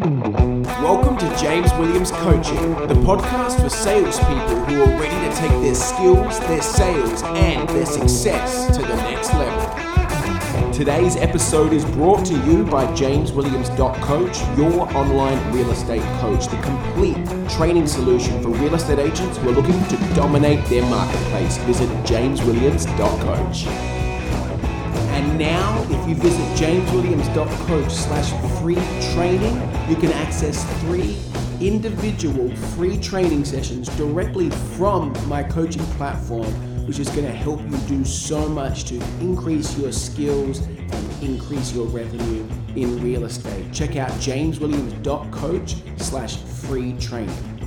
Welcome to James Williams Coaching, the podcast for salespeople who are ready to take their skills, their sales, and their success to the next level. Today's episode is brought to you by JamesWilliams.coach, your online real estate coach, the complete training solution for real estate agents who are looking to dominate their marketplace. Visit JamesWilliams.coach. And now, if you visit jameswilliams.coach slash free training, you can access three individual free training sessions directly from my coaching platform, which is going to help you do so much to increase your skills and increase your revenue in real estate. Check out jameswilliams.coach slash free training.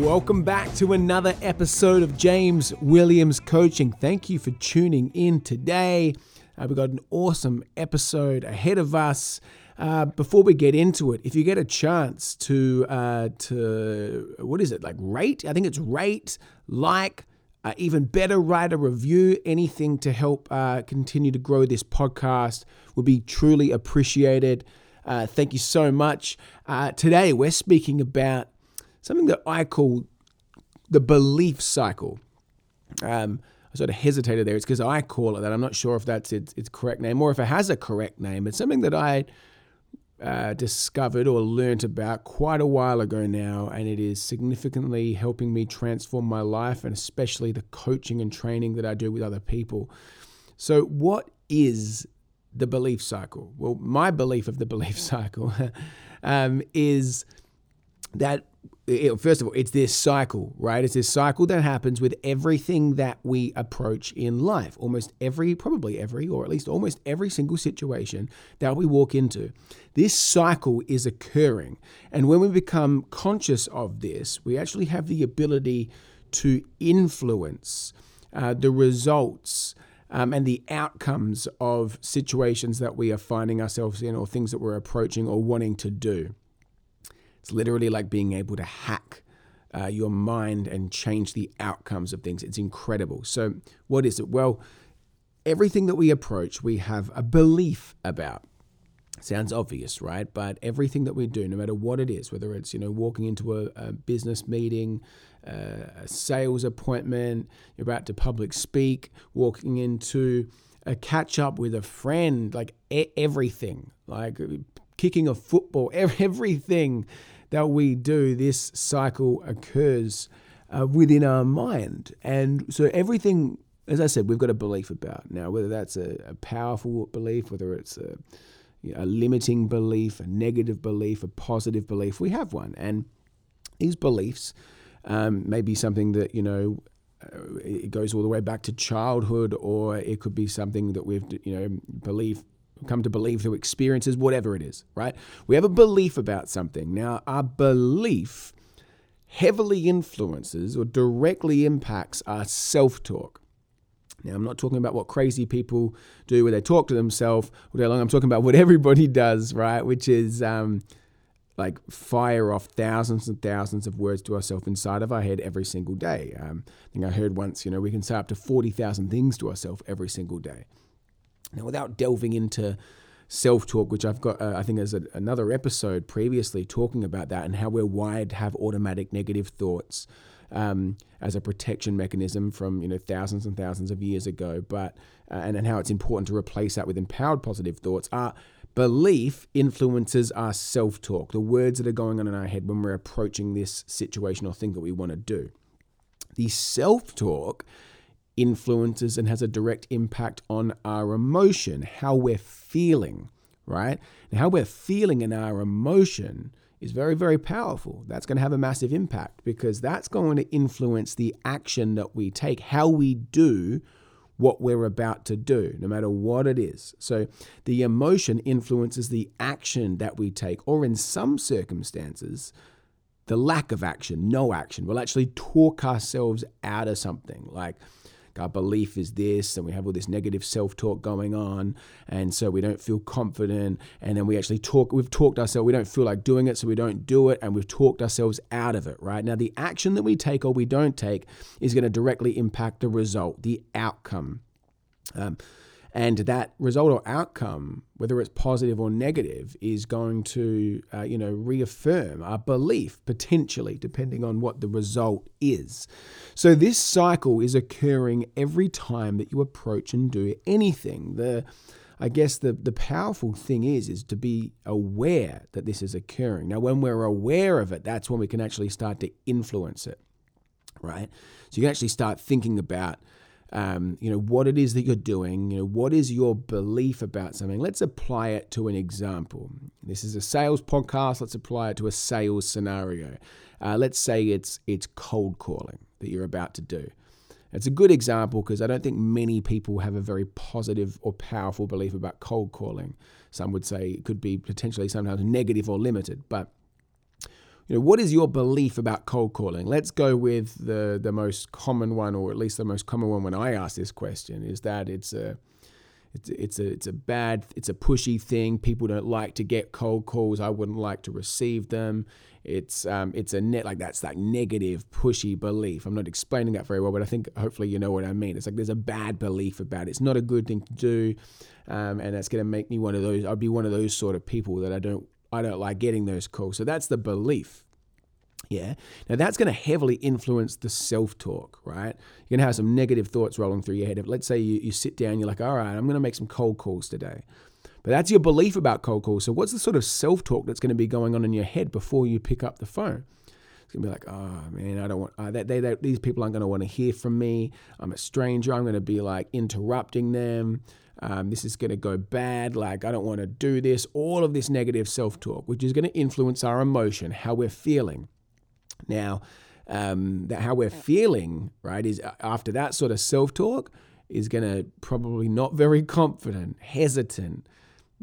Welcome back to another episode of James Williams Coaching. Thank you for tuning in today. Uh, we've got an awesome episode ahead of us. Uh, before we get into it, if you get a chance to uh, to what is it like rate? I think it's rate, like, uh, even better, write a review. Anything to help uh, continue to grow this podcast would be truly appreciated. Uh, thank you so much. today we're speaking about something that I call the belief cycle. Um, I sort of hesitated there. It's because I call it that. I'm not sure if that's its, its correct name or if it has a correct name. It's something that I uh, discovered or learned about quite a while ago now, and it is significantly helping me transform my life and especially the coaching and training that I do with other people. So, what is the belief cycle? Well, my belief of the belief cycle um, is that it, first of all, it's this cycle, right? It's this cycle that happens with everything that we approach in life. Almost every, probably every, or at least almost every single situation that we walk into. This cycle is occurring. And when we become conscious of this, we actually have the ability to influence uh, the results. Um, and the outcomes of situations that we are finding ourselves in, or things that we're approaching or wanting to do. It's literally like being able to hack uh, your mind and change the outcomes of things. It's incredible. So, what is it? Well, everything that we approach, we have a belief about. Sounds obvious, right? But everything that we do, no matter what it is, whether it's you know walking into a, a business meeting, uh, a sales appointment, you're about to public speak, walking into a catch up with a friend, like everything, like kicking a football, everything that we do, this cycle occurs uh, within our mind. And so everything, as I said, we've got a belief about. Now, whether that's a, a powerful belief, whether it's a, you know, a limiting belief, a negative belief, a positive belief, we have one. And these beliefs um, may be something that, you know, uh, it goes all the way back to childhood, or it could be something that we've, you know, believe come to believe through experiences, whatever it is, right? We have a belief about something. Now, our belief heavily influences or directly impacts our self talk. Now, I'm not talking about what crazy people do where they talk to themselves all day long. I'm talking about what everybody does, right? Which is um, like fire off thousands and thousands of words to ourselves inside of our head every single day. Um, I think I heard once, you know, we can say up to 40,000 things to ourselves every single day. Now, without delving into self talk, which I've got, uh, I think there's a, another episode previously talking about that and how we're wired to have automatic negative thoughts um, as a protection mechanism from you know thousands and thousands of years ago. But uh, and and how it's important to replace that with empowered positive thoughts. Our belief influences our self talk, the words that are going on in our head when we're approaching this situation or thing that we want to do. The self talk influences and has a direct impact on our emotion, how we're feeling, right? And how we're feeling in our emotion is very, very powerful. That's going to have a massive impact because that's going to influence the action that we take, how we do what we're about to do, no matter what it is. So the emotion influences the action that we take, or in some circumstances, the lack of action, no action. We'll actually talk ourselves out of something. Like, our belief is this, and we have all this negative self talk going on, and so we don't feel confident. And then we actually talk, we've talked ourselves, we don't feel like doing it, so we don't do it, and we've talked ourselves out of it, right? Now, the action that we take or we don't take is going to directly impact the result, the outcome. Um, And that result or outcome, whether it's positive or negative, is going to, uh, you know, reaffirm our belief potentially, depending on what the result is. So this cycle is occurring every time that you approach and do anything. The I guess the, the powerful thing is is to be aware that this is occurring. Now, when we're aware of it, that's when we can actually start to influence it, right? So you can actually start thinking about um, you know what it is that you're doing you know what is your belief about something? Let's apply it to an example. This is a sales podcast. Let's apply it to a sales scenario. Uh, let's say it's it's cold calling that you're about to do. It's a good example because I don't think many people have a very positive or powerful belief about cold calling. Some would say it could be potentially sometimes negative or limited, but you know, what is your belief about cold calling? Let's go with the the most common one, or at least the most common one when I ask this question, is that it's a it's it's a it's a bad it's a pushy thing. People don't like to get cold calls. I wouldn't like to receive them. It's um it's a net like that's like negative pushy belief. I'm not explaining that very well, but I think hopefully you know what I mean. It's like there's a bad belief about it. It's not a good thing to do, um, and that's going to make me one of those. I'd be one of those sort of people that I don't I don't like getting those calls. So that's the belief. Yeah. Now that's going to heavily influence the self talk, right? You're going to have some negative thoughts rolling through your head. If, let's say you, you sit down, you're like, all right, I'm going to make some cold calls today. But that's your belief about cold calls. So what's the sort of self talk that's going to be going on in your head before you pick up the phone? It's going to be like, oh man, I don't want, uh, they, they, these people aren't going to want to hear from me. I'm a stranger. I'm going to be like interrupting them. Um, this is going to go bad. Like, I don't want to do this. All of this negative self talk, which is going to influence our emotion, how we're feeling. Now, um, that how we're feeling, right, is uh, after that sort of self talk is going to probably not very confident, hesitant,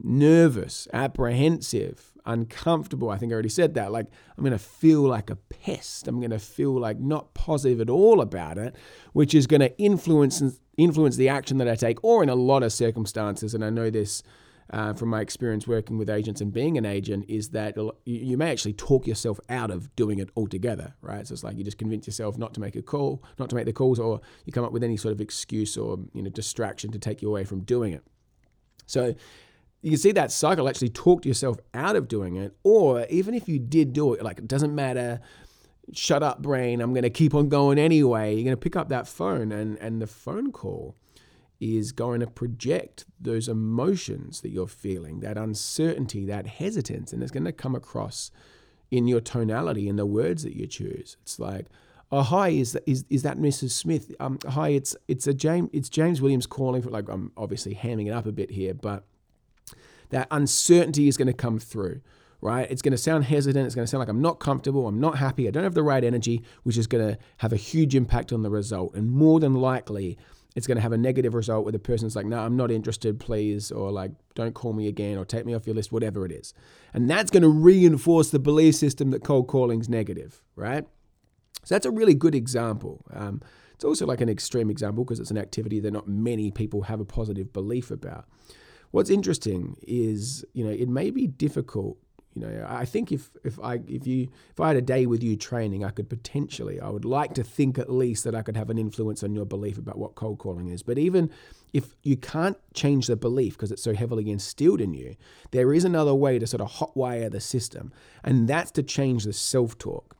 nervous, apprehensive, uncomfortable. I think I already said that. Like, I'm going to feel like a pest. I'm going to feel like not positive at all about it, which is going to influence influence the action that I take, or in a lot of circumstances. And I know this uh, from my experience working with agents and being an agent is that you may actually talk yourself out of doing it altogether, right? So it's like you just convince yourself not to make a call, not to make the calls, or you come up with any sort of excuse or you know distraction to take you away from doing it. So you can see that cycle actually talk yourself out of doing it, or even if you did do it, like it doesn't matter. Shut up, brain. I'm going to keep on going anyway. You're going to pick up that phone, and and the phone call is going to project those emotions that you're feeling, that uncertainty, that hesitance, and it's going to come across in your tonality in the words that you choose. It's like, oh hi, is that is, is that Mrs. Smith? Um, hi, it's it's a James it's James Williams calling for like I'm obviously hamming it up a bit here, but that uncertainty is going to come through. Right? It's going to sound hesitant. It's going to sound like I'm not comfortable. I'm not happy. I don't have the right energy, which is going to have a huge impact on the result. And more than likely, it's going to have a negative result where the person's like, no, I'm not interested, please, or like, don't call me again, or take me off your list, whatever it is. And that's going to reinforce the belief system that cold calling is negative, right? So that's a really good example. Um, it's also like an extreme example because it's an activity that not many people have a positive belief about. What's interesting is, you know, it may be difficult you know, I think if if I if you if I had a day with you training, I could potentially, I would like to think at least that I could have an influence on your belief about what cold calling is. But even if you can't change the belief because it's so heavily instilled in you, there is another way to sort of hotwire the system, and that's to change the self talk.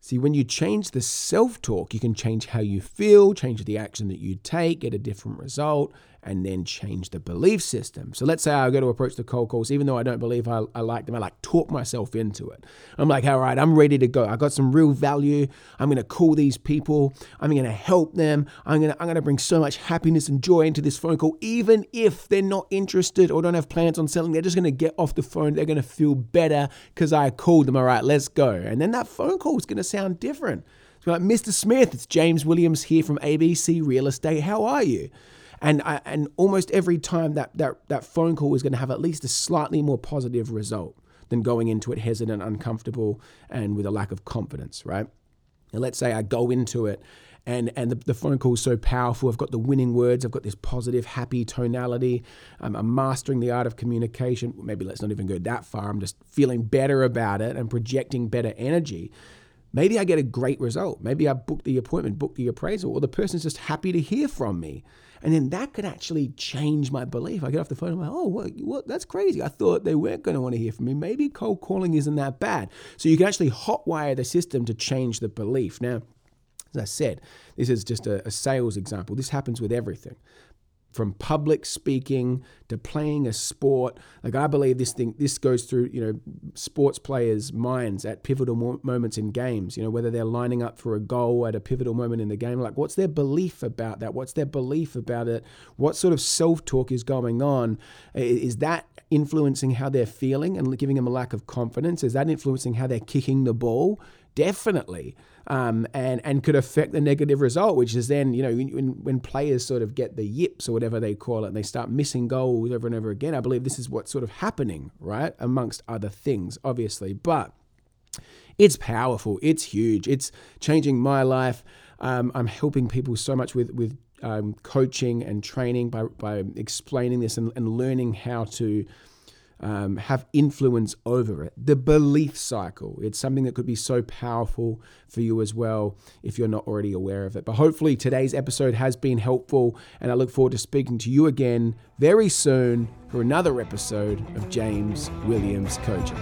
See, when you change the self talk, you can change how you feel, change the action that you take, get a different result, and then change the belief system. So let's say I go to approach the cold calls, even though I don't believe I, I like them, I like talk myself into it. I'm like, all right, I'm ready to go. I got some real value. I'm gonna call these people. I'm gonna help them. I'm gonna I'm gonna bring so much happiness and joy into this phone call, even if they're not interested or don't have plans on selling. They're just gonna get off the phone. They're gonna feel better because I called them. All right, let's go. And then that phone call is gonna sound different. It's like, Mr. Smith, it's James Williams here from ABC Real Estate. How are you? And I, and almost every time that that that phone call is going to have at least a slightly more positive result than going into it hesitant, uncomfortable, and with a lack of confidence, right? And let's say I go into it and and the, the, phone call is so powerful. I've got the winning words. I've got this positive, happy tonality. Um, I'm mastering the art of communication. Maybe let's not even go that far. I'm just feeling better about it and projecting better energy. Maybe I get a great result. Maybe I book the appointment, book the appraisal, or the person's just happy to hear from me. And then that could actually change my belief. I get off the phone, and I'm like, oh, what, what? that's crazy. I thought they weren't going to want to hear from me. Maybe cold calling isn't that bad. So you can actually hotwire the system to change the belief. Now, as I said, this is just a, a sales example. This happens with everything from public speaking to playing a sport. Like I believe this thing, this goes through you know sports players' minds at pivotal moments in games. You know whether they're lining up for a goal at a pivotal moment in the game. Like what's their belief about that? What's their belief about it? What sort of self talk is going on? Is that influencing how they're feeling and giving them a lack of confidence? Is that influencing how they're kicking the ball? Definitely um, and and could affect the negative result, which is then you know when, when players sort of get the yips or whatever they call it, and they start missing goals over and over again. I believe this is what's sort of happening, right? Amongst other things, obviously, but it's powerful. It's huge. It's changing my life. Um, I'm helping people so much with with um, coaching and training by by explaining this and, and learning how to um, have influence over it. The belief cycle, it's something that could be so powerful for you as well if you're not already aware of it. But hopefully, today's episode has been helpful, and I look forward to speaking to you again very soon for another episode of James Williams Coaching.